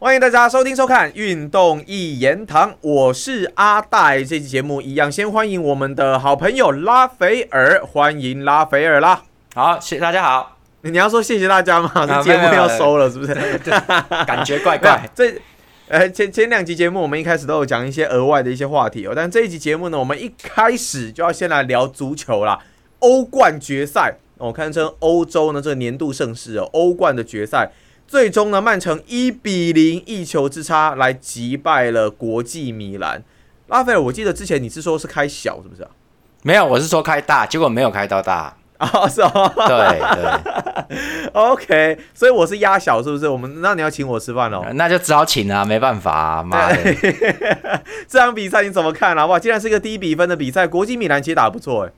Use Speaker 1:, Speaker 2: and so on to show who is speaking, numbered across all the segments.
Speaker 1: 欢迎大家收听收看《运动一言堂》，我是阿戴。这期节目一样，先欢迎我们的好朋友拉斐尔，欢迎拉斐尔啦。
Speaker 2: 好，谢大家好。
Speaker 1: 你要说谢谢大家吗？这节目要收了是不是？
Speaker 2: 感觉怪怪。
Speaker 1: 这呃前前两集节目我们一开始都有讲一些额外的一些话题哦，但这一集节目呢，我们一开始就要先来聊足球啦。欧冠决赛，我堪称欧洲呢这个年度盛事哦。欧冠的决赛，最终呢，曼城一比零一球之差来击败了国际米兰。拉斐尔，我记得之前你是说是开小是不是啊？
Speaker 2: 没有，我是说开大，结果没有开到大。
Speaker 1: 啊，是哦，
Speaker 2: 对对，
Speaker 1: OK，所以我是压小，是不是？我们那你要请我吃饭喽？
Speaker 2: 那就只好请啊，没办法啊，妈的！
Speaker 1: 这场比赛你怎么看啊？哇，竟然是一个低比分的比赛，国际米兰其实打不错哎。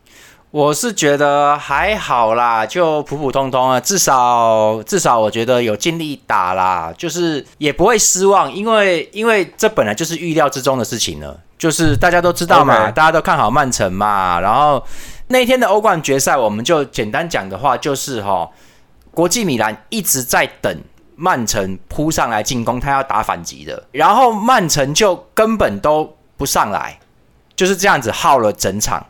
Speaker 2: 我是觉得还好啦，就普普通通啊，至少至少我觉得有尽力打啦，就是也不会失望，因为因为这本来就是预料之中的事情了，就是大家都知道嘛，大家都看好曼城嘛，然后。那天的欧冠决赛，我们就简单讲的话，就是哈，国际米兰一直在等曼城扑上来进攻，他要打反击的，然后曼城就根本都不上来，就是这样子耗了整场，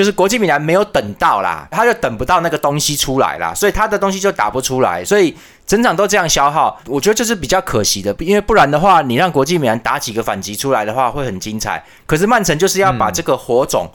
Speaker 2: 就是国际米兰没有等到啦，他就等不到那个东西出来啦，所以他的东西就打不出来，所以整场都这样消耗，我觉得这是比较可惜的，因为不然的话，你让国际米兰打几个反击出来的话，会很精彩。可是曼城就是要把这个火种。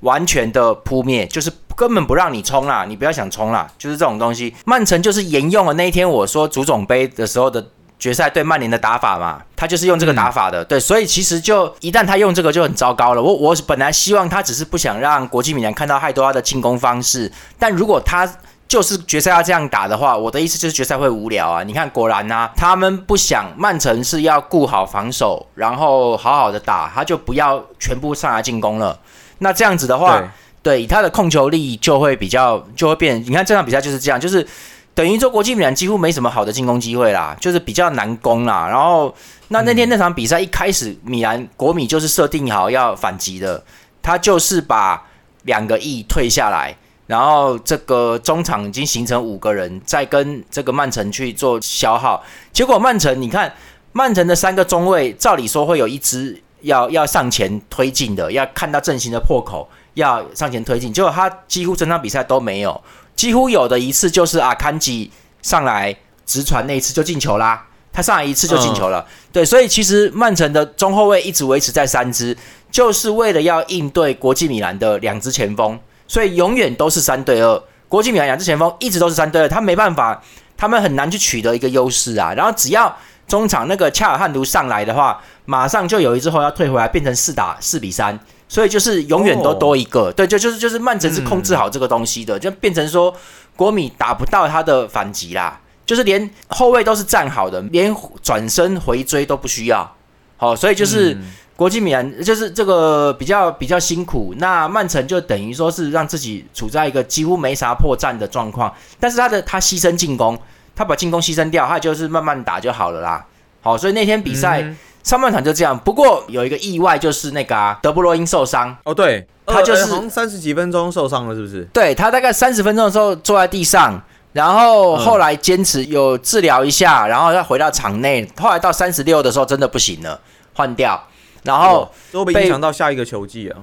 Speaker 2: 完全的扑灭，就是根本不让你冲啦，你不要想冲啦，就是这种东西。曼城就是沿用了那一天我说足总杯的时候的决赛对曼联的打法嘛，他就是用这个打法的，对，所以其实就一旦他用这个就很糟糕了。我我本来希望他只是不想让国际米兰看到太多他的进攻方式，但如果他就是决赛要这样打的话，我的意思就是决赛会无聊啊。你看，果然呐，他们不想曼城是要顾好防守，然后好好的打，他就不要全部上来进攻了。那这样子的话，对，他的控球力就会比较就会变。你看这场比赛就是这样，就是等于说国际米兰几乎没什么好的进攻机会啦，就是比较难攻啦。然后那那天那场比赛一开始，米兰国米就是设定好要反击的，他就是把两个亿退下来，然后这个中场已经形成五个人在跟这个曼城去做消耗。结果曼城，你看曼城的三个中卫，照理说会有一支。要要上前推进的，要看到阵型的破口，要上前推进。结果他几乎整场比赛都没有，几乎有的一次就是阿坎吉上来直传那一次就进球啦。他上来一次就进球了，对，所以其实曼城的中后卫一直维持在三支，就是为了要应对国际米兰的两支前锋，所以永远都是三对二。国际米兰两支前锋一直都是三对二，他没办法，他们很难去取得一个优势啊。然后只要中场那个恰尔汗图上来的话。马上就有一支后要退回来，变成四打四比三，所以就是永远都多一个。对，就就是就是曼城是控制好这个东西的，就变成说国米打不到他的反击啦，就是连后卫都是站好的，连转身回追都不需要。好，所以就是国际米兰就是这个比较比较辛苦。那曼城就等于说是让自己处在一个几乎没啥破绽的状况，但是他的他牺牲进攻，他把进攻牺牲掉，他就是慢慢打就好了啦。好，所以那天比赛。上半场就这样，不过有一个意外，就是那个啊德布罗因受伤。
Speaker 1: 哦，对，他就是三十几分钟受伤了，是不是？
Speaker 2: 对他大概三十分钟的时候坐在地上，然后后来坚持有治疗一下，然后再回到场内。后来到三十六的时候真的不行了，换掉，然后
Speaker 1: 都被影响到下一个球季啊。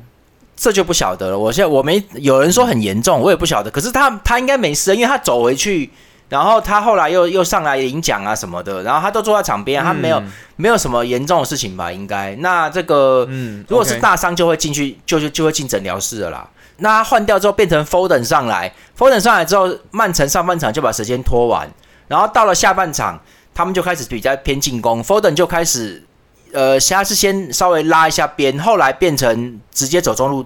Speaker 2: 这就不晓得了。我现在我没有人说很严重，我也不晓得。可是他他应该没事，因为他走回去。然后他后来又又上来领奖啊什么的，然后他都坐在场边，他没有没有什么严重的事情吧？应该那这个，嗯，如果是大伤就会进去，就就就会进诊疗室了啦。那换掉之后变成 Foden 上来，Foden 上来之后，曼城上半场就把时间拖完，然后到了下半场，他们就开始比较偏进攻，Foden 就开始，呃，先是先稍微拉一下边，后来变成直接走中路。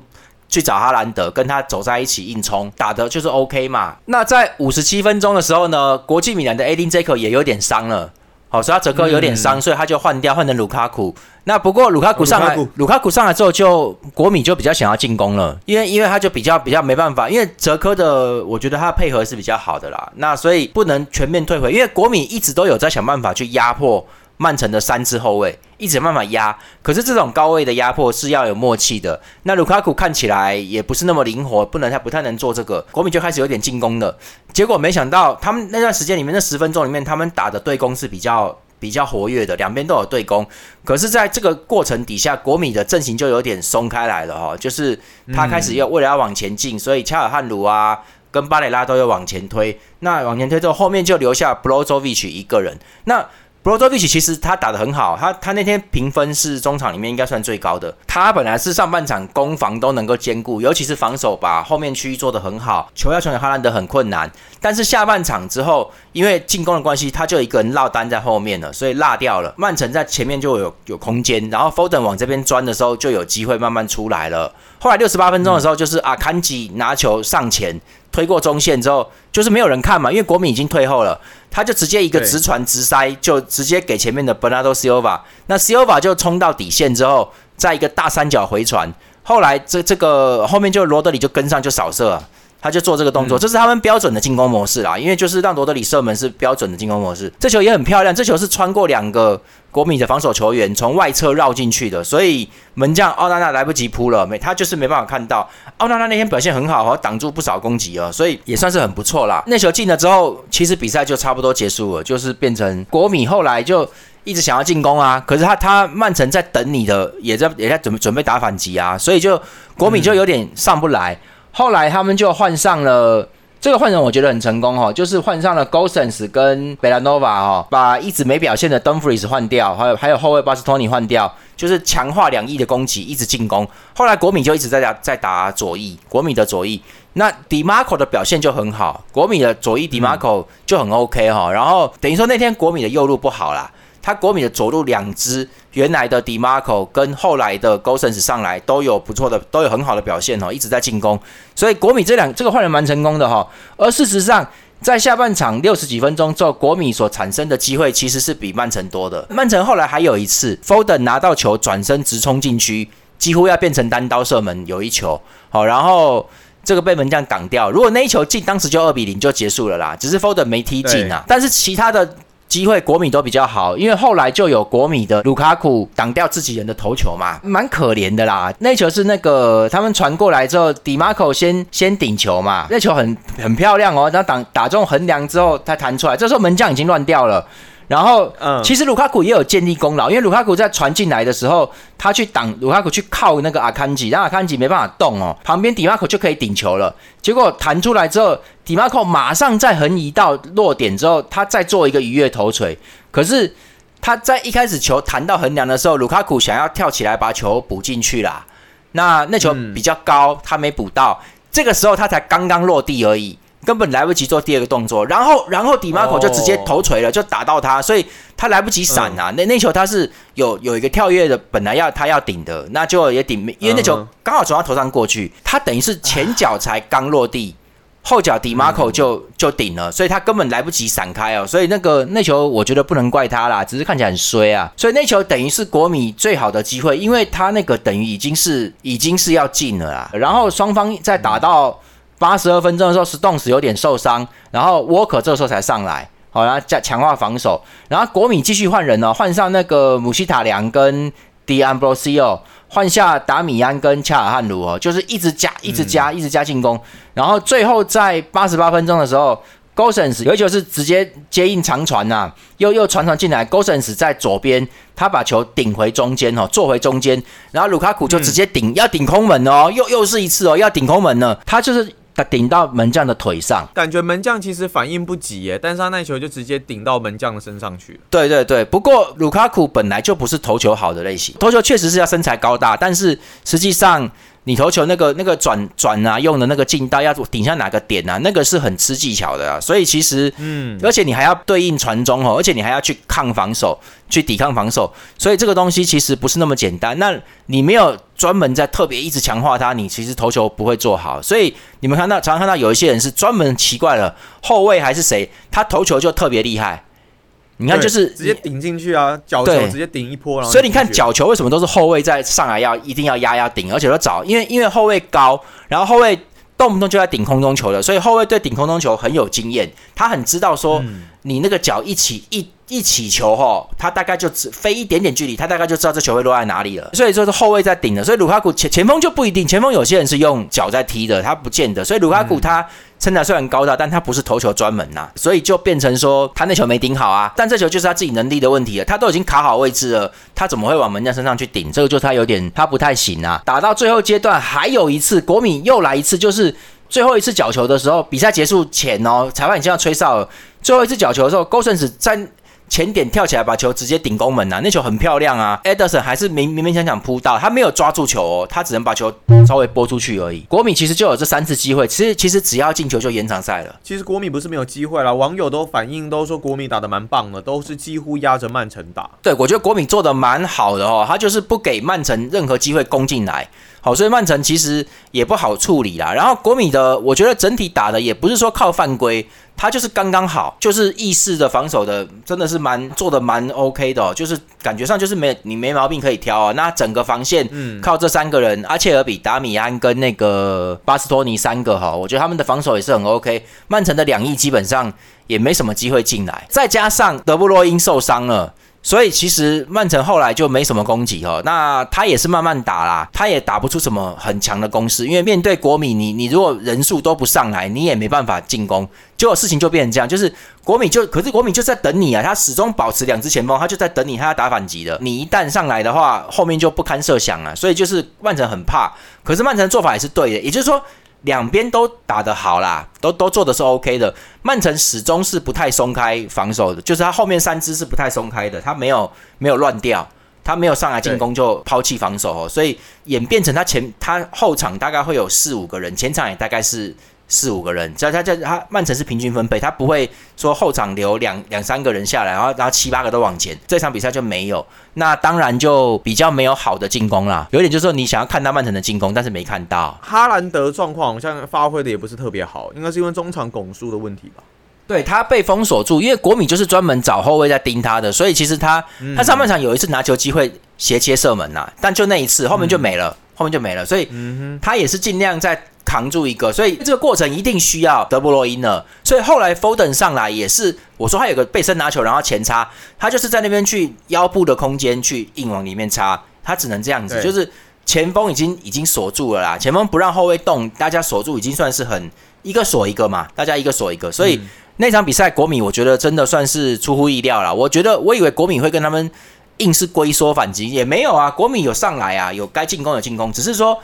Speaker 2: 去找哈兰德，跟他走在一起硬冲，打的就是 OK 嘛。那在五十七分钟的时候呢，国际米兰的 Adin Zeko 也有点伤了，好，所以他哲科有点伤，所以他就换掉，换成卢卡库。那不过卢卡库上来，卢卡库上来之后，就国米就比较想要进攻了，因为因为他就比较比较没办法，因为哲科的，我觉得他的配合是比较好的啦。那所以不能全面退回，因为国米一直都有在想办法去压迫。曼城的三支后卫一直慢慢压，可是这种高位的压迫是要有默契的。那卢卡库看起来也不是那么灵活，不能他不太能做这个。国米就开始有点进攻了，结果没想到他们那段时间里面那十分钟里面，他们打的对攻是比较比较活跃的，两边都有对攻。可是，在这个过程底下，国米的阵型就有点松开来了哈，就是他开始要为了要往前进，所以恰尔汉鲁啊跟巴雷拉都要往前推。那往前推之后，后面就留下 Brozovic 一个人。那 Brozovic 其实他打的很好，他他那天评分是中场里面应该算最高的。他本来是上半场攻防都能够兼顾，尤其是防守把后面区域做得很好，球要传给哈兰德很困难。但是下半场之后，因为进攻的关系，他就一个人落单在后面了，所以落掉了。曼城在前面就有有空间，然后 Foden 往这边钻的时候就有机会慢慢出来了。后来六十八分钟的时候，就是阿坎吉拿球上前。推过中线之后，就是没有人看嘛，因为国米已经退后了，他就直接一个直传直塞，就直接给前面的 Bernardo Silva，那 Silva 就冲到底线之后，在一个大三角回传，后来这这个后面就罗德里就跟上就扫射。他就做这个动作，这是他们标准的进攻模式啦。因为就是让罗德里射门是标准的进攻模式。这球也很漂亮，这球是穿过两个国米的防守球员，从外侧绕进去的，所以门将奥纳纳来不及扑了，没他就是没办法看到。奥纳纳那天表现很好，哈，挡住不少攻击哦，所以也算是很不错啦。那球进了之后，其实比赛就差不多结束了，就是变成国米后来就一直想要进攻啊，可是他他曼城在等你的，也在也在准备准备打反击啊，所以就国米就有点上不来。后来他们就换上了这个换人，我觉得很成功哈，就是换上了 Gosens 跟贝拉诺瓦哈，把一直没表现的 Dumfries 换掉，还有还有后卫巴斯托尼换掉，就是强化两翼的攻击，一直进攻。后来国米就一直在打在打左翼，国米的左翼，那 Dimarco 的表现就很好，国米的左翼 Dimarco 就很 OK 哈，然后等于说那天国米的右路不好啦。他国米的左路两支，原来的 Dimarco 跟后来的 Gosens 上来都有不错的，都有很好的表现哦，一直在进攻，所以国米这两这个换人蛮成功的哈。而事实上，在下半场六十几分钟之后，国米所产生的机会其实是比曼城多的。曼城后来还有一次，Foden 拿到球转身直冲禁区，几乎要变成单刀射门，有一球好，然后这个被门将挡掉。如果那一球进，当时就二比零就结束了啦。只是 Foden 没踢进啊，但是其他的。机会国米都比较好，因为后来就有国米的卢卡库挡掉自己人的头球嘛，蛮可怜的啦。那球是那个他们传过来之后，迪马口先先顶球嘛，那球很很漂亮哦，然后挡打中横梁之后，他弹出来，这时候门将已经乱掉了。然后，嗯，其实卢卡库也有建立功劳，因为卢卡库在传进来的时候，他去挡卢卡库去靠那个阿坎吉，让阿坎吉没办法动哦，旁边迪马库就可以顶球了。结果弹出来之后，迪马库马上再横移到落点之后，他再做一个鱼跃头锤。可是他在一开始球弹到横梁的时候，卢卡库想要跳起来把球补进去啦。那那球比较高，他没补到，这个时候他才刚刚落地而已。根本来不及做第二个动作，然后然后迪马口就直接头锤了，就打到他，所以他来不及闪啊。那那球他是有有一个跳跃的，本来要他要顶的，那就也顶，因为那球刚好从他头上过去，他等于是前脚才刚落地，后脚迪马口就就顶了，所以他根本来不及闪开哦。所以那个那球我觉得不能怪他啦，只是看起来很衰啊。所以那球等于是国米最好的机会，因为他那个等于已经是已经是要进了啦。然后双方在打到。八十二分钟的时候，Stones 有点受伤，然后 Walker 这时候才上来，好，然后加强化防守，然后国米继续换人哦，换上那个姆希塔良跟 d a m b r o s i o 换下达米安跟恰尔汗卢哦，就是一直加，一直加，一直加进攻，然后最后在八十八分钟的时候，Gosens 有一球是直接接应长传呐，又又传传进来，Gosens 在左边，他把球顶回中间哦，坐回中间，然后卢卡库就直接顶，要顶空门哦，又又是一次哦，要顶空门呢，他就是。他顶到门将的腿上，
Speaker 1: 感觉门将其实反应不急耶，但是他那球就直接顶到门将的身上去了。
Speaker 2: 对对对，不过卢卡库本来就不是头球好的类型，头球确实是要身材高大，但是实际上。你投球那个那个转转啊，用的那个劲道要顶下哪个点啊，那个是很吃技巧的啊。所以其实，嗯，而且你还要对应传中哦，而且你还要去抗防守，去抵抗防守。所以这个东西其实不是那么简单。那你没有专门在特别一直强化它，你其实投球不会做好。所以你们看到常常看到有一些人是专门奇怪了，后卫还是谁，他投球就特别厉害。你看，就是
Speaker 1: 直接顶进去啊，角球直接顶一波，
Speaker 2: 所以你看角球为什么都是后卫在上来要一定要压压顶，而且要找，因为因为后卫高，然后后卫动不动就在顶空中球的，所以后卫对顶空中球很有经验，他很知道说你那个脚一起一一起球哈，他大概就只飞一点点距离，他大概就知道这球会落在哪里了。所以说是后卫在顶的，所以卢卡库前前锋就不一定，前锋有些人是用脚在踢的，他不见得。所以卢卡库他身材虽然高大，但他不是投球专门呐，所以就变成说他那球没顶好啊。但这球就是他自己能力的问题了，他都已经卡好位置了，他怎么会往门将身上去顶？这个就是他有点他不太行啊。打到最后阶段还有一次，国米又来一次，就是最后一次角球的时候，比赛结束前哦，裁判已经要吹哨了。最后一次角球的时候，高顺子在。前点跳起来把球直接顶攻门呐，那球很漂亮啊。Ederson 还是明明明想想扑到，他没有抓住球哦，他只能把球稍微拨出去而已。国米其实就有这三次机会，其实其实只要进球就延长赛了。
Speaker 1: 其实国米不是没有机会啦，网友都反映都说国米打的蛮棒的，都是几乎压着曼城打。
Speaker 2: 对，我觉得国米做的蛮好的哦，他就是不给曼城任何机会攻进来。好，所以曼城其实也不好处理啦。然后国米的，我觉得整体打的也不是说靠犯规，他就是刚刚好，就是意识的防守的，真的是蛮做的蛮 OK 的，就是感觉上就是没你没毛病可以挑啊。那整个防线靠这三个人，阿切尔比、达米安跟那个巴斯托尼三个哈，我觉得他们的防守也是很 OK。曼城的两翼基本上也没什么机会进来，再加上德布洛因受伤了。所以其实曼城后来就没什么攻击哦，那他也是慢慢打啦，他也打不出什么很强的攻势，因为面对国米，你你如果人数都不上来，你也没办法进攻，结果事情就变成这样，就是国米就可是国米就在等你啊，他始终保持两支前锋，他就在等你，他要打反击的，你一旦上来的话，后面就不堪设想了，所以就是曼城很怕，可是曼城做法也是对的，也就是说。两边都打得好啦，都都做的是 OK 的。曼城始终是不太松开防守的，就是他后面三支是不太松开的，他没有没有乱掉，他没有上来进攻就抛弃防守哦，所以演变成他前他后场大概会有四五个人，前场也大概是。四五个人，在他在他曼城是平均分配，他不会说后场留两两三个人下来，然后然后七八个都往前，这场比赛就没有，那当然就比较没有好的进攻啦。有点就是说你想要看到曼城的进攻，但是没看到。
Speaker 1: 哈兰德状况好像发挥的也不是特别好，应该是因为中场拱输的问题吧？
Speaker 2: 对他被封锁住，因为国米就是专门找后卫在盯他的，所以其实他他上半场有一次拿球机会斜切射门呐，但就那一次后面就没了，后面就没了，所以他也是尽量在。扛住一个，所以这个过程一定需要德布罗因呢。所以后来 Foden 上来也是，我说他有个背身拿球，然后前插，他就是在那边去腰部的空间去硬往里面插，他只能这样子，就是前锋已经已经锁住了啦，前锋不让后卫动，大家锁住已经算是很一个锁一个嘛，大家一个锁一个，所以那场比赛国米我觉得真的算是出乎意料了。我觉得我以为国米会跟他们硬是龟缩反击，也没有啊，国米有上来啊，有该进攻的进攻，只是说。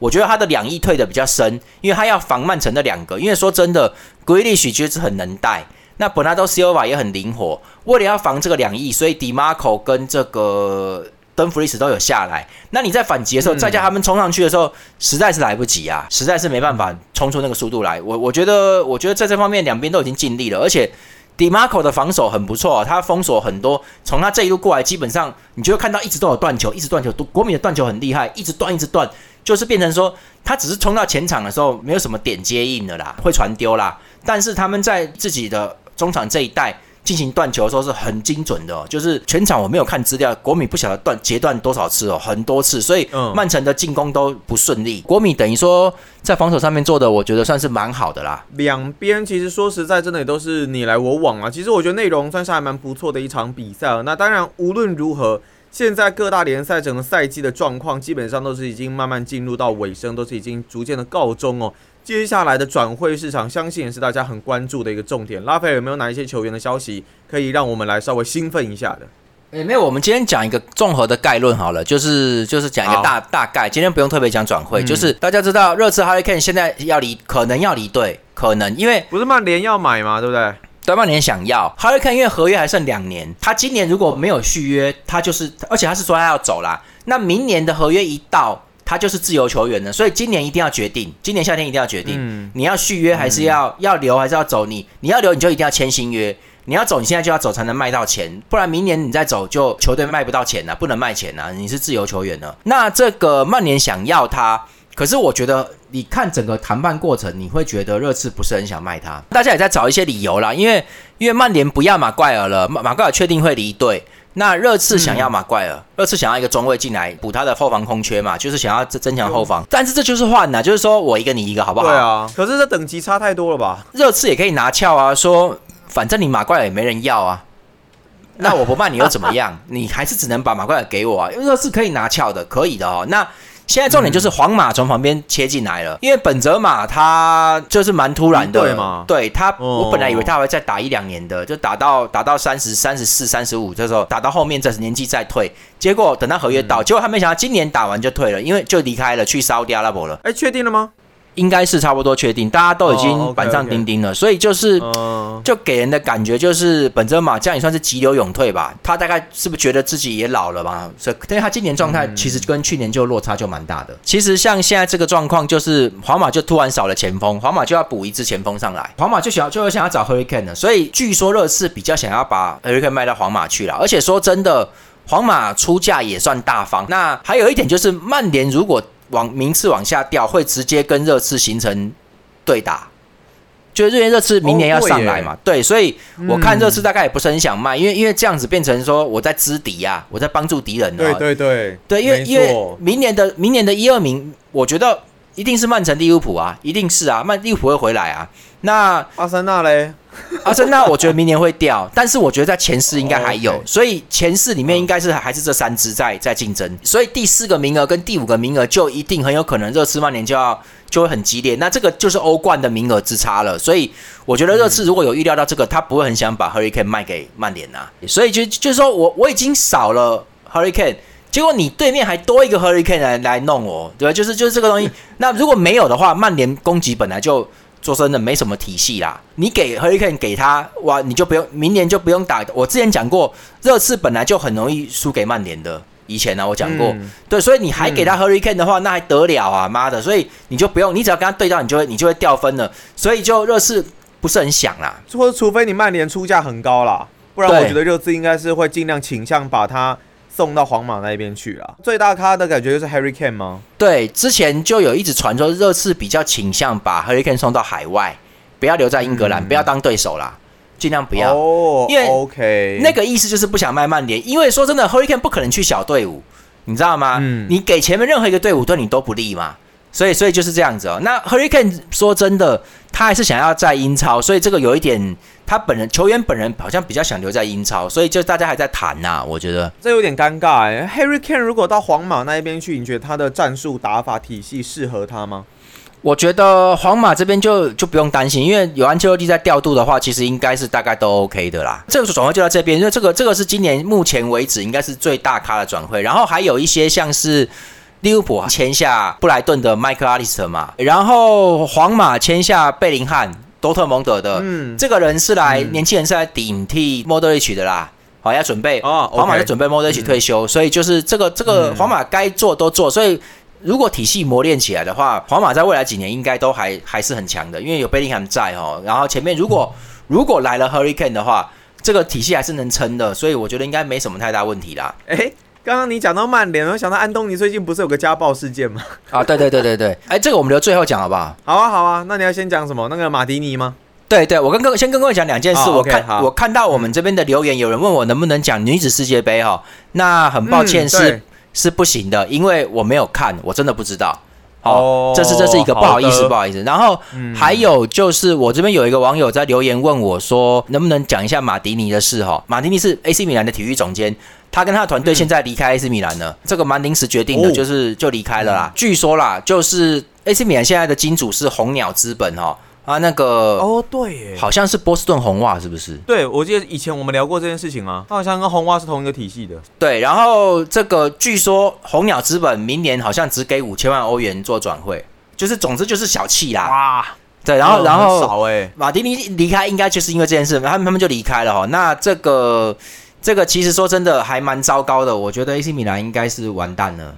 Speaker 2: 我觉得他的两翼退的比较深，因为他要防曼城的两个。因为说真的，格里许其实很能带，那本拉多西欧瓦也很灵活。为了要防这个两翼，所以迪马科跟这个登弗里斯都有下来。那你在反击的时候，再叫他们冲上去的时候，实在是来不及啊，实在是没办法冲出那个速度来。我我觉得，我觉得在这方面两边都已经尽力了，而且迪马科的防守很不错，啊他封锁很多，从他这一路过来，基本上你就会看到一直都有断球，一直断球。国米的断球很厉害，一直断，一直断。就是变成说，他只是冲到前场的时候，没有什么点接应的啦，会传丢啦。但是他们在自己的中场这一带进行断球的时候是很精准的，就是全场我没有看资料，国米不晓得断截断多少次哦，很多次，所以曼城的进攻都不顺利。国米等于说在防守上面做的，我觉得算是蛮好的啦。
Speaker 1: 两边其实说实在，真的也都是你来我往啊。其实我觉得内容算是还蛮不错的一场比赛。那当然无论如何。现在各大联赛整个赛季的状况基本上都是已经慢慢进入到尾声，都是已经逐渐的告终哦。接下来的转会市场，相信也是大家很关注的一个重点。拉斐尔有没有哪一些球员的消息可以让我们来稍微兴奋一下的？
Speaker 2: 诶，没有，我们今天讲一个综合的概论好了，就是就是讲一个大大概。今天不用特别讲转会，就是大家知道热刺哈利 Kane 现在要离，可能要离队，可能因为
Speaker 1: 不是曼联要买嘛，对不对？
Speaker 2: 对曼联想要哈利 Kane，因为合约还剩两年，他今年如果没有续约，他就是，而且他是说他要走啦。那明年的合约一到，他就是自由球员了。所以今年一定要决定，今年夏天一定要决定，你要续约还是要要留还是要走？你你要留，你就一定要签新约；你要走，你现在就要走才能卖到钱，不然明年你再走，就球队卖不到钱了，不能卖钱了。你是自由球员了。那这个曼联想要他。可是我觉得，你看整个谈判过程，你会觉得热刺不是很想卖他。大家也在找一些理由啦，因为因为曼联不要马盖尔了，马马怪尔确定会离队。那热刺想要马怪尔，热刺想要一个中卫进来补他的后防空缺嘛，就是想要增增强后防。但是这就是换呐，就是说我一个你一个，好不好？
Speaker 1: 对啊。可是这等级差太多了吧？
Speaker 2: 热刺也可以拿翘啊，说反正你马怪尔也没人要啊。那我不卖你又怎么样？你还是只能把马盖尔给我啊，因为热刺可以拿翘的，可以的哦。那现在重点就是皇马从旁边切进来了，因为本泽马他就是蛮突然的，
Speaker 1: 对吗
Speaker 2: 对他，
Speaker 1: 哦。
Speaker 2: 我本来以为他会再打一两年的，就打到打到三十三十四、三十五这时候打到后面这年纪再退，结果等他合约
Speaker 1: 嗯。
Speaker 2: 到，结果他没想到今年打完就退了，因为就离开了去沙特阿拉伯了，
Speaker 1: 哎，确定了吗？
Speaker 2: 应该是差不多确定，大家都已
Speaker 1: 哦
Speaker 2: 经板上钉钉了，所以就是。
Speaker 1: 嗯，
Speaker 2: 就给人的感觉就是本泽马这样也算是急流勇退吧。他大概是不是觉得自己也老了吧？所以，但是他今年状态其实跟去年就落差就蛮大的。其实像现在这个状况，就是皇马就突然少了前锋，皇马就要补一支前锋上来，皇马就想要就会想要找 Hurricane 了。所以据说热刺比较想要把 Hurricane 卖到皇马去了，而且说真的，皇马出价也算大方。那还有一点就是，曼联如果往名次往下掉，会直接跟热刺形成对打。就是因为热刺明年要上来嘛，对，所以我看热刺大概也不是很想卖，因为因为这样子变成说我在支敌啊，我在帮助敌人
Speaker 1: 对
Speaker 2: 啊，
Speaker 1: 对对
Speaker 2: 对，因为因为明年的明年的一二名，我觉得一定是曼城、利物浦啊，一定是啊，曼利物浦会回来啊。那
Speaker 1: 阿森纳嘞，
Speaker 2: 阿森纳我觉得明年会掉，但是我觉得在前四应该还有所以前四里面应该是还是这三支在在竞争，所以第四个名额跟第五个名额就一定很有可能热刺曼联就要就会很激烈，那这个就是欧冠的名额之差了，所以我觉得热刺如果有预料到这个，他不会很想把 Hurricane 卖给曼联啊，所以就就是说我我已经少了 Hurricane。结果你对面还多一个 Hurricane 来来弄我，对吧？就是就是这个东西。那如果没有的话，曼联攻击本来就说真的没什么体系啦。你给 Hurricane 给他，哇，你就不用明年就不用打。我之前讲过，热刺本来就很容易输给曼联的。以前呢、我讲过，
Speaker 1: 嗯
Speaker 2: 对，所以你还给他 Hurricane 的话，那还得了啊，妈的！所以你就不用，你只要跟他对到，你就会你就会掉分了。所以就热刺不是很想啦。
Speaker 1: 或者除非你曼联出价很高啦，不然我觉得热刺应该是会尽量倾向把他送到皇马那边去啊。最大咖的感觉就是 Harry Kane 吗？
Speaker 2: 对，之前就有一直传说热刺比较倾向把 Hurricane 送到海外，不要留在英格兰，
Speaker 1: 嗯
Speaker 2: 不要当对手啦，尽量不要。
Speaker 1: 哦，
Speaker 2: 因为
Speaker 1: OK
Speaker 2: 那个意思就是不想卖曼联，因为说真的，Hurricane 不可能去小队伍，你知道吗？
Speaker 1: 嗯
Speaker 2: 你给前面任何一个队伍对你都不利嘛，所以所以就是这样子哦。那 Hurricane 说真的，他还是想要在英超，所以这个有一点，他本人球员本人好像比较想留在英超，所以就大家还在谈呐、我觉得。
Speaker 1: 这有点尴尬哎。Harry Kane 如果到皇马那一边去，你觉得他的战术打法体系适合他吗？
Speaker 2: 我觉得皇马这边就就不用担心，因为有安切洛蒂在调度的话，其实应该是大概都 OK 的啦。这个转会就到这边，因为这个这个是今年目前为止应该是最大咖的转会，然后还有一些像是。利物浦签下布莱顿的麦克阿利斯特嘛，然后皇马签下贝林汉、多特蒙德的，
Speaker 1: 嗯，
Speaker 2: 这个人是来、
Speaker 1: 嗯
Speaker 2: 年轻人是来顶替莫德里奇的啦，好要准备
Speaker 1: 哦
Speaker 2: 皇马就准备莫德里奇退休，所以就是这个这个
Speaker 1: 嗯。
Speaker 2: 皇马该做都做，所以如果体系磨练起来的话，皇马在未来几年应该都还还是很强的，因为有贝林汉在哦，然后前面如果如果来了 Hurricane 的话，这个体系还是能撑的，所以我觉得应该没什么太大问题啦。
Speaker 1: 哎，刚刚你讲到曼联，我想到安东尼最近不是有个家暴事件吗？
Speaker 2: 啊，对对对对对，哎，这个我们留最后讲好不好？
Speaker 1: 好啊好啊，那你要先讲什么？那个马迪尼吗？
Speaker 2: 对对，我跟各位先跟各位讲两件事。
Speaker 1: 哦
Speaker 2: 我看
Speaker 1: 好
Speaker 2: 我看到我们这边的留言，有人问我能不能讲女子世界杯哈、那很抱歉是、
Speaker 1: 嗯
Speaker 2: 是不行的，因为我没有看，我真的不知道。
Speaker 1: 哦
Speaker 2: 哦，这是这是一个不好意思，不好意思。然后
Speaker 1: 嗯
Speaker 2: 还有就是，我这边有一个网友在留言问我说，能不能讲一下马迪尼的事哈？马迪尼是 AC 米兰的体育总监，他跟他的团队现在离开 AC 米兰了，这个蛮临时决定的，
Speaker 1: 哦
Speaker 2: 就是就离开了啦。据说啦，就是 AC 米兰现在的金主是红鸟资本哈啊，那个
Speaker 1: 哦对耶，
Speaker 2: 好像是波士顿红袜，是不是？
Speaker 1: 对，我记得以前我们聊过这件事情啊，他好像跟红袜是同一个体系的。
Speaker 2: 对，然后这个据说红鸟资本明年好像只给五千万欧元做转会，就是总之就是小气啦。
Speaker 1: 哇，
Speaker 2: 对，然后然
Speaker 1: 很
Speaker 2: 后
Speaker 1: 少哎，
Speaker 2: 马丁尼离开应该就是因为这件事，他们他们就离开了哈。那这个这个其实说真的还蛮糟糕的，我觉得 AC 米兰应该是完蛋了。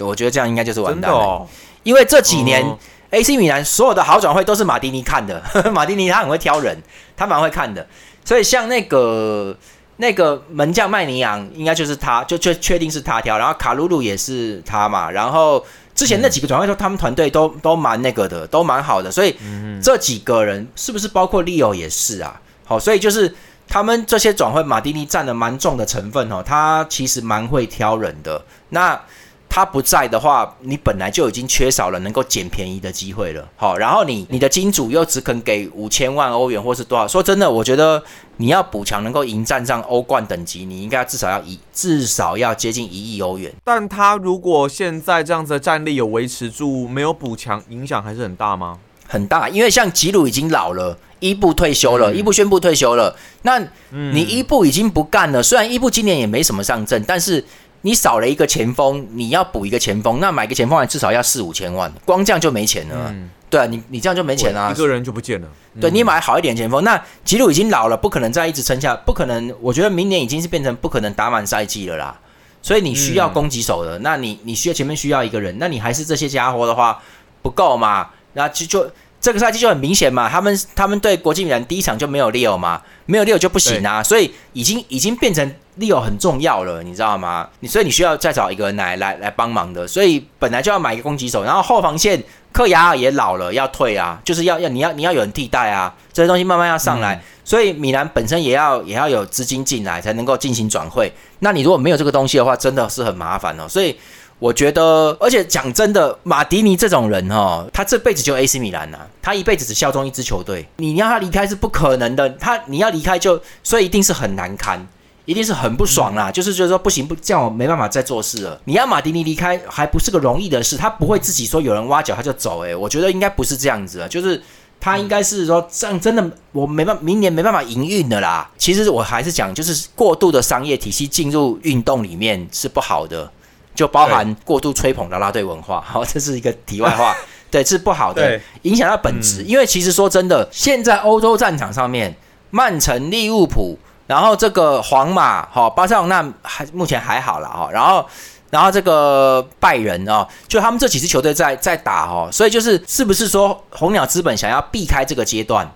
Speaker 2: 我觉得这样应该就是完蛋了，
Speaker 1: 哦。
Speaker 2: 因为这几年、
Speaker 1: 哦
Speaker 2: AC 米兰所有的好转会都是马丁尼看的，马丁尼他很会挑人，他蛮会看的，所以像那个那个门将麦尼昂，应该就是他，就确确定是他挑，然后卡鲁鲁也是他嘛，然后之前那几个转会说他们团队都都蛮那个的，都蛮好的，所以
Speaker 1: 嗯
Speaker 2: 这几个人是不是包括利奥也是啊？好，所以就是他们这些转会，马丁尼占了蛮重的成分哦，他其实蛮会挑人的。那他不在的话，你本来就已经缺少了能够捡便宜的机会了。好，然后你你的金主又只肯给五千万欧元或是多少？说真的，我觉得你要补强能够迎战上欧冠等级，你应该至少要一至少要接近一亿欧元。
Speaker 1: 但他如果现在这样子的战力有维持住，没有补强，影响还是很大吗？
Speaker 2: 很大，因为像吉鲁已经老了，伊布退休了，伊布宣布退休了。那你伊布已经不干了，虽然伊布今年也没什么上阵，但是你少了一个前锋，你要补一个前锋，那买个前锋还至少要四五千万，光这样就没钱了。嗯对啊，你你这样就没钱啊，
Speaker 1: 一个人就不见了。
Speaker 2: 对你买好一点前锋，那吉鲁已经老了，不可能再一直撑下，不可能。我觉得明年已经是变成不可能打满赛季了啦。所以你需要攻击手的，那你你需要前面需要一个人，那你还是这些家伙的话不够嘛？那就就。这个赛季就很明显嘛，他们他们对国际米兰第一场就没有 Leo 嘛，没有 Leo 就不行啊，所以已经已经变成 Leo 很重要了，你知道吗？你所以你需要再找一个人来来来帮忙的，所以本来就要买一个攻击手，然后后防线克亚尔也老了要退啊，就是要要你要你要有人替代啊，这些东西慢慢要上来，所以米兰本身也要也要有资金进来才能够进行转会，那你如果没有这个东西的话，真的是很麻烦哦，所以。我觉得，而且讲真的，马迪尼这种人哈，他这辈子就 AC 米兰呐，他一辈子只效忠一支球队，你要他离开是不可能的。他你要离开就，所以一定是很难堪，一定是很不爽啦。就是就是说不行不这样，我没办法再做事了。你要马迪尼离开还不是个容易的事，他不会自己说有人挖角他就走。诶，我觉得应该不是这样子，就是他应该是说这样真的，我没办明年没办法营运的啦。其实我还是讲，就是过度的商业体系进入运动里面是不好的。就包含过度吹捧啦啦队文化，好，这是一个题外话，对，是不好的，影响到本质。因为其实说真的，现在欧洲战场上面，曼城、利物浦，然后这个皇马，哈，巴塞罗那还目前还好了哈，然后，然后这个拜仁啊，就他们这几支球队在在打哦，所以就是是不是说红鸟资本想要避开这个阶段？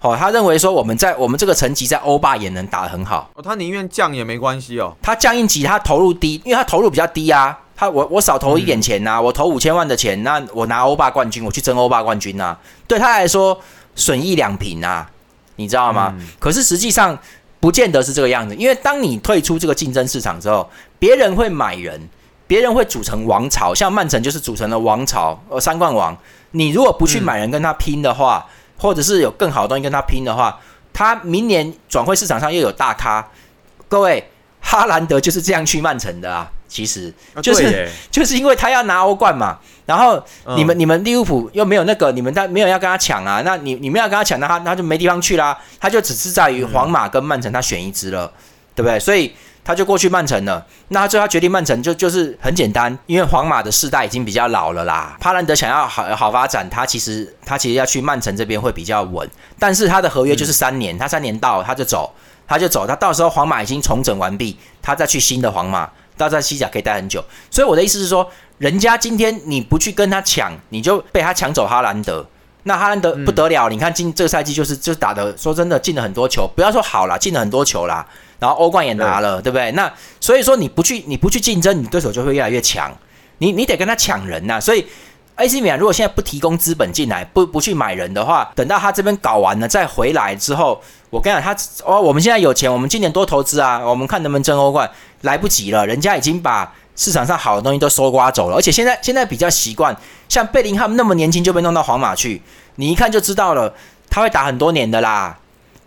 Speaker 2: 哦，他认为说我们在我们这个层级在欧霸也能打得很好。
Speaker 1: 哦，他宁愿降也没关系哦。
Speaker 2: 他降一级，他投入低，因为他投入比较低啊。他我我少投一点钱呐，我投五千万的钱，那我拿欧霸冠军，我去争欧霸冠军呐。对他来说损益两平啊，你知道吗？可是实际上不见得是这个样子，因为当你退出这个竞争市场之后，别人会买人，别人会组成王朝，像曼城就是组成了王朝，呃，三冠王。你如果不去买人跟他拼的话，或者是有更好的东西跟他拼的话，他明年转会市场上又有大咖。各位，哈兰德就是这样去曼城的啊。其实就是 就是因为他要拿欧冠嘛，然后你们你们利物浦又没有那个，你们他没有要跟他抢啊。那你你们要跟他抢，那他他就没地方去啦。他就只是在于皇马跟曼城，他选一支了，对不对？所以他就过去曼城了。那他最后决定曼城就就是很简单，因为皇马的世代已经比较老了啦。帕兰德想要好好发展，他其实他其实要去曼城这边会比较稳，但是他的合约就是三年，他三年到他就走，他就走，他到时候皇马已经重整完毕，他再去新的皇马。到在西甲可以待很久，所以我的意思是说，人家今天你不去跟他抢，你就被他抢走哈兰德。那哈兰德不得了，你看进这个赛季就是就是打的，说真的进了很多球，不要说好了，进了很多球啦，然后欧冠也拿了，对不对？那所以说你不去你不去竞争，你对手就会越来越强，你你得跟他抢人呐，所以。AC 米兰如果现在不提供资本进来，不不去买人的话，等到他这边搞完了再回来之后，我跟你讲，他哦，我们现在有钱，我们今年多投资啊，我们看能不能争欧冠，来不及了，人家已经把市场上好的东西都收刮走了，而且现在现在比较习惯，像贝林汉姆那么年轻就被弄到皇马去，你一看就知道了，他会打很多年的啦。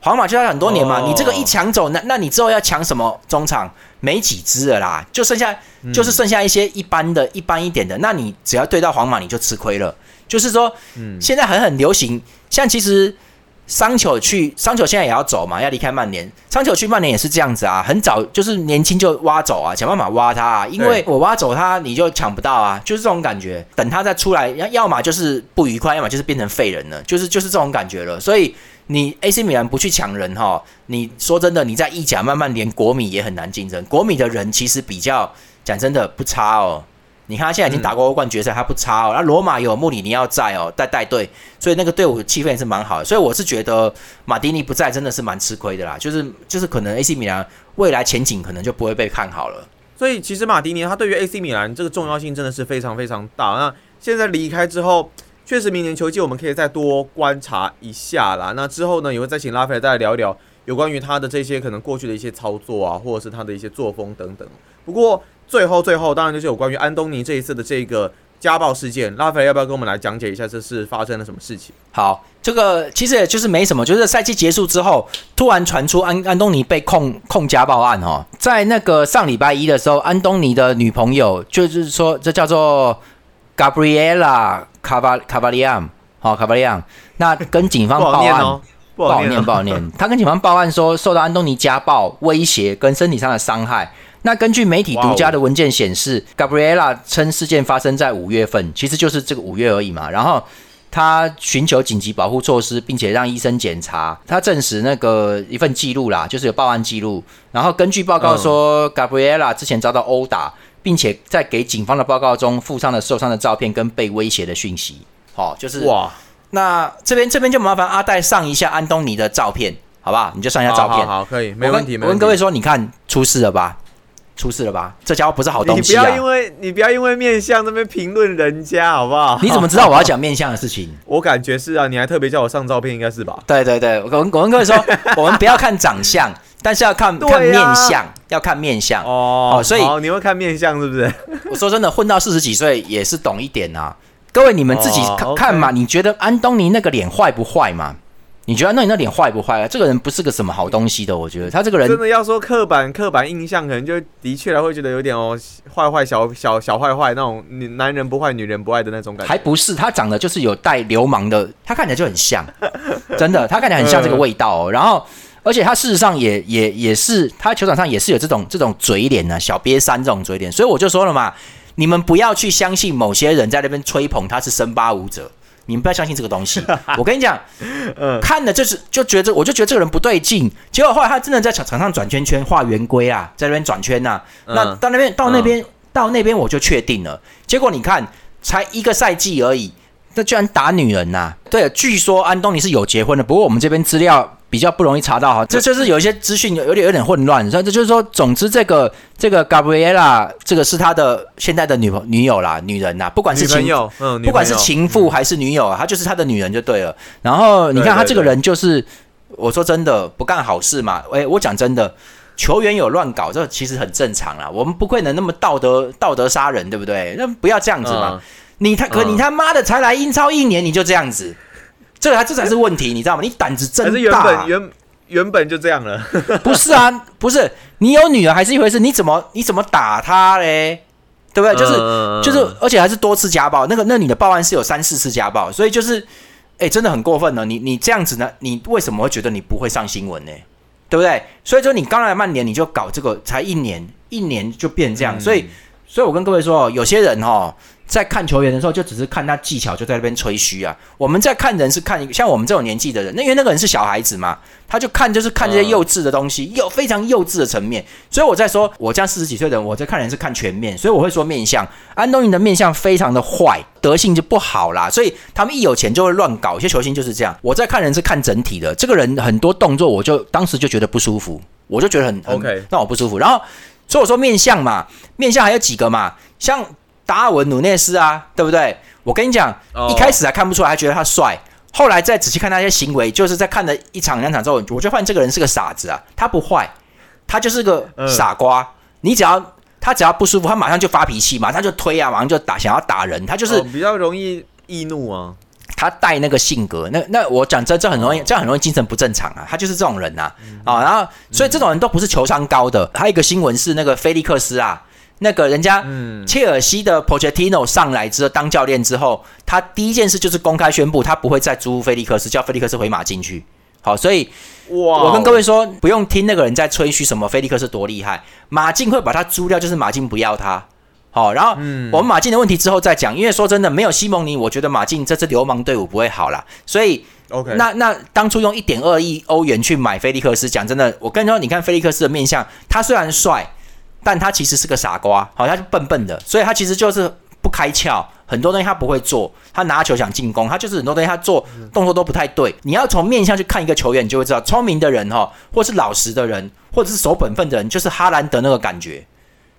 Speaker 2: 皇马就要很多年嘛，你这个一抢走，那那你之后要抢什么中场？没几支了啦，就剩下就是剩下一些一般的一般一点的。那你只要对到皇马，你就吃亏了。就是说，现在很很流行，像其实桑丘去桑丘现在也要走嘛，要离开曼联。桑丘去曼联也是这样子啊，很早就是年轻就挖走啊，想办法挖他，啊，因为我挖走他，你就抢不到啊，就是这种感觉。等他再出来，要要么就是不愉快，要么就是变成废人了，就是就是这种感觉了。所以。你 AC 米兰不去抢人哈？你说真的，你在意甲慢慢连国米也很难竞争。国米的人其实比较讲真的不差哦。你看他现在已经打过欧冠决赛，他不差哦。那罗马有穆里尼奥在哦，带带队，所以那个队伍气氛也是蛮好的。所以我是觉得马丁尼不在真的是蛮吃亏的啦。就是就是可能 AC 米兰未来前景可能就不会被看好了。
Speaker 1: 所以其实马丁尼他对于 AC 米兰这个重要性真的是非常非常大。那现在离开之后。确实，明年球季我们可以再多观察一下啦。那之后呢，也会再请拉斐尔再来聊一聊有关于他的这些可能过去的一些操作啊，或者是他的一些作风等等。不过最后最后，当然就是有关于安东尼这一次的这个家暴事件，拉斐尔要不要跟我们来讲解一下这是发生了什么事情？
Speaker 2: 好，这个其实也就是没什么，就是赛季结束之后，突然传出安安东尼被控控家暴案哦，在那个上礼拜一的时候，安东尼的女朋友就是说这叫做 Gabriela Caval Cavaliam，好 Cavaliam，那跟警方
Speaker 1: 不好
Speaker 2: 报案。
Speaker 1: 念哦，不
Speaker 2: 不好念，不好念。他跟警方报案说，受到安东尼家暴、威胁跟身体上的伤害。那根据媒体独家的文件显示，Gabriela 称事件发生在五月份，其实就是这个五月而已嘛。然后他寻求紧急保护措施，并且让医生检查，他证实那个一份记录啦，就是有报案记录。然后根据报告说、Gabriela 之前遭到殴打，并且在给警方的报告中附上了受伤的照片跟被威胁的讯息。好、就是
Speaker 1: 哇，
Speaker 2: 那这边这边就麻烦阿戴上一下安东尼的照片，好不好？你就上一下照片。
Speaker 1: 好好好，可以，没问题，没问题。
Speaker 2: 我跟各位说，你看出事了吧？出事了吧？这家伙不是好东西
Speaker 1: 你不要因
Speaker 2: 啊！
Speaker 1: 为你不要因为面相那边评论人家好不好？
Speaker 2: 你怎么知道我要讲面相的事情？
Speaker 1: 我感觉是啊，你还特别叫我上照片，应该是吧？
Speaker 2: 对对对，我跟我跟各位说，我们不要看长相，但是要看
Speaker 1: 对
Speaker 2: 看面相，要看面相。
Speaker 1: 哦
Speaker 2: 哦所以
Speaker 1: 好你会看面相是不是？
Speaker 2: 我说真的，混到四十几岁也是懂一点啊。各位，你们自己
Speaker 1: 哦
Speaker 2: 看、看嘛，你觉得安东尼那个脸坏不坏嘛？你觉得那你那脸坏不坏啊？这个人不是个什么好东西的，我觉得他这个人
Speaker 1: 真的要说刻板刻板印象，可能就的确会觉得有点哦坏坏小小小坏坏那种男人不坏女人不爱的那种感觉。
Speaker 2: 还不是，他长得就是有带流氓的，他看起来就很像，真的，他看起来很像这个味道哦。然后，而且他事实上也也也是，他球场上也是有这种这种嘴脸呢、小瘪三这种嘴脸。所以我就说了嘛，你们不要去相信某些人在那边吹捧他是森巴舞者。你们不要相信这个东西，我跟你讲，
Speaker 1: 嗯。
Speaker 2: 看了就是就觉得，我就觉得这个人不对劲。结果后来他真的在场场上转圈圈画圆规啊，在那边转圈呐、那
Speaker 1: 嗯
Speaker 2: 到那边到那边、到那边我就确定了。结果你看，才一个赛季而已，那居然打女人呐、对，据说安东尼是有结婚的，不过我们这边资料比较不容易查到哈，这就是有一些资讯有有点有点混乱。所以这就是说，总之这个这个 Gabriela 这个是他的现在的女朋女友啦，女人呐，不管是情
Speaker 1: 友，嗯，
Speaker 2: 不管是情妇还是女友啊，她就是他的女人就对了。然后你看
Speaker 1: 对对
Speaker 2: 他这个人就是，我说真的不干好事嘛。诶，我讲真的，球员有乱搞，这其实很正常啦。我们不会能那么道德道德杀人，对不对？那不要这样子嘛。
Speaker 1: 嗯
Speaker 2: 你他可
Speaker 1: 嗯
Speaker 2: 你他妈的才来英超一年你就这样子，这个还这才是问题，你知道吗？你胆子真
Speaker 1: 还是原
Speaker 2: 大。
Speaker 1: 本原原本就这样了。
Speaker 2: 不是啊，不是你有女儿还是一回事，你怎么你怎么打她嘞？对不对？就是、
Speaker 1: 嗯
Speaker 2: 就是，而且还是多次家暴。那个那女的报案是有三四次家暴，所以就是，哎，真的很过分了。你你这样子呢，你为什么会觉得你不会上新闻呢？对不对？所以说你刚来曼联你就搞这个，才一年，一年就变这样。
Speaker 1: 嗯
Speaker 2: 所以，所以我跟各位说哦，有些人哦，在看球员的时候，就只是看他技巧，就在那边吹嘘啊。我们在看人是看一个像我们这种年纪的人，那因为那个人是小孩子嘛，他就看就是看这些
Speaker 1: 嗯
Speaker 2: 幼稚的东西，幼非常幼稚的层面。所以我在说，我这样四十几岁的人，我在看人是看全面，所以我会说面相。安东尼的面相非常的坏，德性就不好啦，所以他们一有钱就会乱搞。有些球星就是这样。我在看人是看整体的，这个人很多动作，我就当时就觉得不舒服，我就觉得很很
Speaker 1: OK
Speaker 2: 让我不舒服。然后，所以我说面相嘛，面相还有几个嘛，像达尔文努内斯啊，对不对？我跟你讲，
Speaker 1: 哦
Speaker 2: 一开始还看不出来，还觉得他帅。后来再仔细看他一些行为，就是在看了一场两场之后，我就发现这个人是个傻子啊，他不坏，他就是个
Speaker 1: 嗯
Speaker 2: 傻瓜。你只要他只要不舒服，他马上就发脾气，马上就推啊，马上就打，想要打人。他就是、
Speaker 1: 哦比较容易易怒啊。
Speaker 2: 他带那个性格，那那我讲真这很容易，这样很容易精神不正常啊。他就是这种人呐、啊，然后所以这种人都不是球商高的。还有一个新闻是那个菲利克斯啊，那个人家
Speaker 1: 嗯，
Speaker 2: 切尔西的 Pochettino 上来之后当教练之后，他第一件事就是公开宣布他不会再租菲利克斯，叫菲利克斯回马竞去。好，所以
Speaker 1: 哇，
Speaker 2: 我跟各位说，不用听那个人在吹嘘什么菲利克斯多厉害，马竞会把他租掉，就是马竞不要他。好，然后
Speaker 1: 嗯
Speaker 2: 我们马竞的问题之后再讲，因为说真的，没有西蒙尼，我觉得马竞这支流氓队伍不会好啦。所以
Speaker 1: OK，
Speaker 2: 那那当初用一点二亿欧元去买菲利克斯，讲真的，我跟你说，你看菲利克斯的面相，他虽然帅，但他其实是个傻瓜，好，他就笨笨的，所以他其实就是不开窍，很多东西他不会做，他拿球想进攻，他就是很多东西他做动作都不太对。你要从面相去看一个球员，你就会知道，聪明的人哈，或是老实的人，或者是守本分的人，就是哈兰德那个感觉。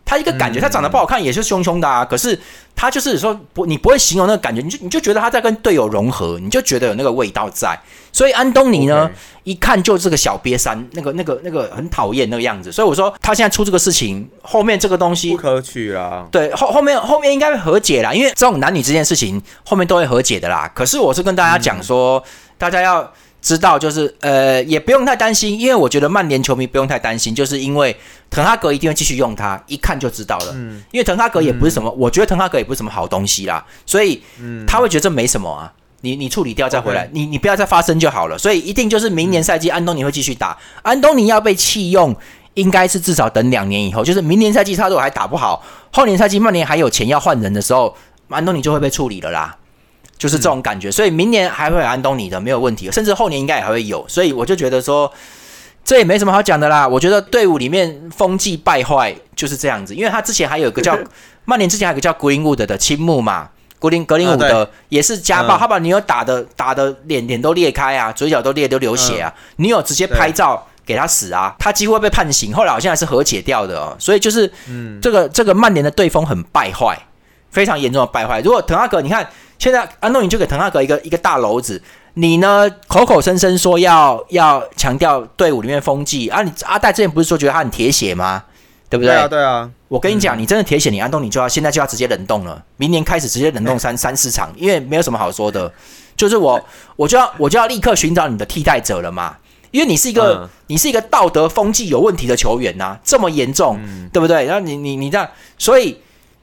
Speaker 2: 他一个感觉，他长得不好看也是凶凶的啊。可是他就是说不，你不会形容那个感觉，你就你就觉得他在跟队友融合，你就觉得有那个味道在。所以安东尼呢，一看就是个小瘪三，那个那个那个很讨厌那个样子。所以我说他现在出这个事情，后面这个东西
Speaker 1: 不可取啦。
Speaker 2: 对，后后面后面应该会和解啦，因为这种男女之间事情后面都会和解的啦。可是我是跟大家讲说，大家要。知道就是呃，也不用太担心，因为我觉得曼联球迷不用太担心，就是因为滕哈格一定会继续用他，一看就知道了。嗯，因为滕哈格也不是什么，我觉得滕哈格也不是什么好东西啦，所以他会觉得这没什么啊，你你处理掉再回来，你你不要再发生就好了。所以一定就是明年赛季安东尼会继续打，安东尼要被弃用，应该是至少等两年以后，就是明年赛季他如果还打不好，后年赛季曼联还有钱要换人的时候，安东尼就会被处理了啦。就是这种感觉，所以明年还会有安东尼的，没有问题，甚至后年应该也还会有，所以我就觉得说，这也没什么好讲的啦。我觉得队伍里面风气败坏就是这样子，因为他之前还有一个叫 曼联，之前还有个叫格林伍德的青木嘛，格林格林伍德也是家暴，他把女友打的打的脸脸都裂开啊，嘴角都裂都流血啊，女友直接拍照给他死啊，他几乎被判刑，后来好像还是和解掉的哦，所以就是嗯，这个这个曼联的队风很败坏，非常严重的败坏。如果滕哈格，你看。现在安东尼就给滕哈格一个一个大篓子，你呢口口声声说要要强调队伍里面风纪啊，你阿戴之前不是说觉得他很铁血吗？对不对？
Speaker 1: 对啊，对啊。
Speaker 2: 我跟你讲，你真的铁血，你安东尼就要现在就要直接冷冻了，明年开始直接冷冻三三四场，因为没有什么好说的，就是我我就要我就要立刻寻找你的替代者了嘛，因为你是一个你是一个道德风纪有问题的球员呐，这么严重，对不对？然后你你你这样，所以。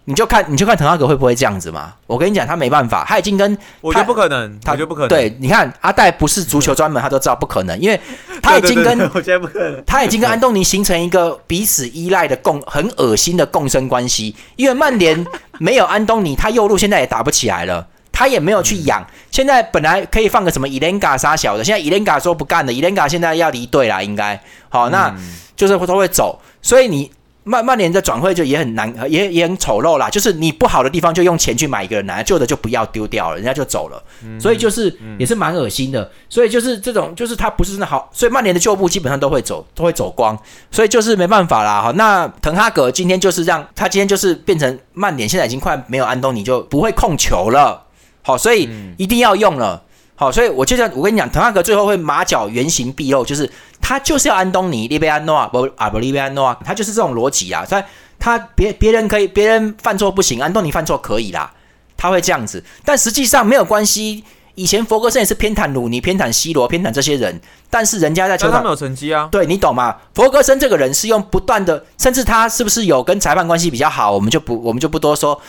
Speaker 2: 你就看，你就看滕哈格会不会这样子嘛？我跟你讲，他没办法，他已经跟
Speaker 1: 我觉得不可能，他就不可能。
Speaker 2: 对，你看阿戴不是足球专门，他都知道不可能，因为 他已经跟
Speaker 1: 我觉得不可能，
Speaker 2: 他已经跟安东尼形成一个彼此依赖的共很恶心的共生关系。因为曼联没有安东尼，他右路现在也打不起来了，他也没有去养。现在本来可以放个什么伊莲嘎杀小的，现在伊莲嘎说不干了，伊莲嘎现在要离队了，应该好，那就是都会走，所以你。曼曼联的转会就也很难，也也很丑陋啦。就是你不好的地方就用钱去买一个人来，旧的就不要丢掉了，人家就走了。所以就是也是蛮恶心的。所以就是这种，就是他不是真的好。所以曼联的旧部基本上都会走，都会走光。所以就是没办法啦。哈，那滕哈格今天就是让他今天就是变成曼联现在已经快没有安东尼就不会控球了。好，所以一定要用了。好，所以我就像我跟你讲，滕哈格最后会马脚原形毕露，就是。他就是要安东尼、利贝安诺不啊不利贝安诺他就是这种逻辑啊。他他别别人可以，别人犯错不行，安东尼犯错可以啦。他会这样子，但实际上没有关系。以前佛格森也是偏袒鲁尼、偏袒西罗、偏袒这些人，但是人家在球场
Speaker 1: 没有成绩啊。
Speaker 2: 对你懂吗？佛格森这个人是用不断的，甚至他是不是有跟裁判关系比较好，我们就不我们就不多说。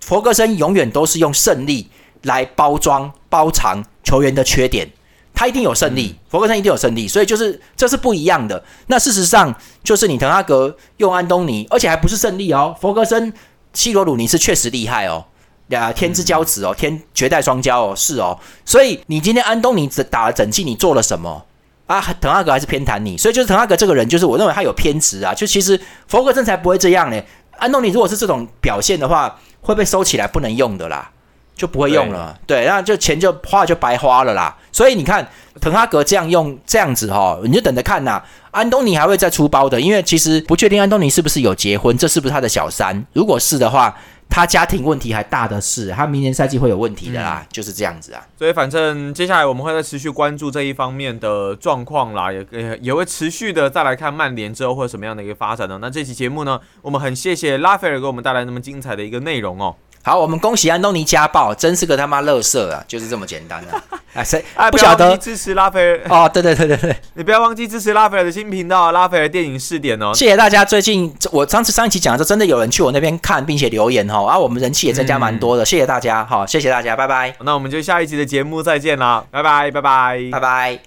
Speaker 2: 佛格森永远都是用胜利来包装包藏球员的缺点。他一定有胜利，佛格森一定有胜利，所以就是这是不一样的。那事实上就是你滕哈格用安东尼，而且还不是胜利哦。佛格森、西罗鲁尼是确实厉害哦，俩天之骄子哦，天绝代双骄哦，是哦。所以你今天安东尼只打了整季，你做了什么啊？滕哈格还是偏袒你，所以就是滕哈格这个人，就是我认为他有偏执啊。就其实佛格森才不会这样呢。安东尼如果是这种表现的话，会被收起来不能用的啦。就不会用了，对，然后就钱就花就白花了啦。所以你看，滕哈格这样用这样子哈，你就等着看呐。安东尼还会再出包的，因为其实不确定安东尼是不是有结婚，这是不是他的小三？如果是的话，他家庭问题还大的是，他明年赛季会有问题的啦，就是这样子啊。
Speaker 1: 所以反正接下来我们会再持续关注这一方面的状况啦，也也也会持续的再来看曼联之后会有什么样的一个发展呢？那这期节目呢，我们很谢谢拉斐尔给我们带来那么精彩的一个内容哦。
Speaker 2: 好，我们恭喜安东尼家暴，真是个他妈乐色啊！就是这么简单的。
Speaker 1: 啊，谁不晓得支持拉斐尔？
Speaker 2: 哦，对对对对对，
Speaker 1: 你不要忘记支持拉斐尔的新频道——拉斐尔电影试点哦。
Speaker 2: 谢谢大家，最近我上次上一期讲的时候，真的有人去我那边看，并且留言哦，啊，我们人气也增加蛮多的。谢谢大家，好，谢谢大家，拜拜。
Speaker 1: 那我们就下一集的节目再见啦，拜拜，拜拜，
Speaker 2: 拜拜。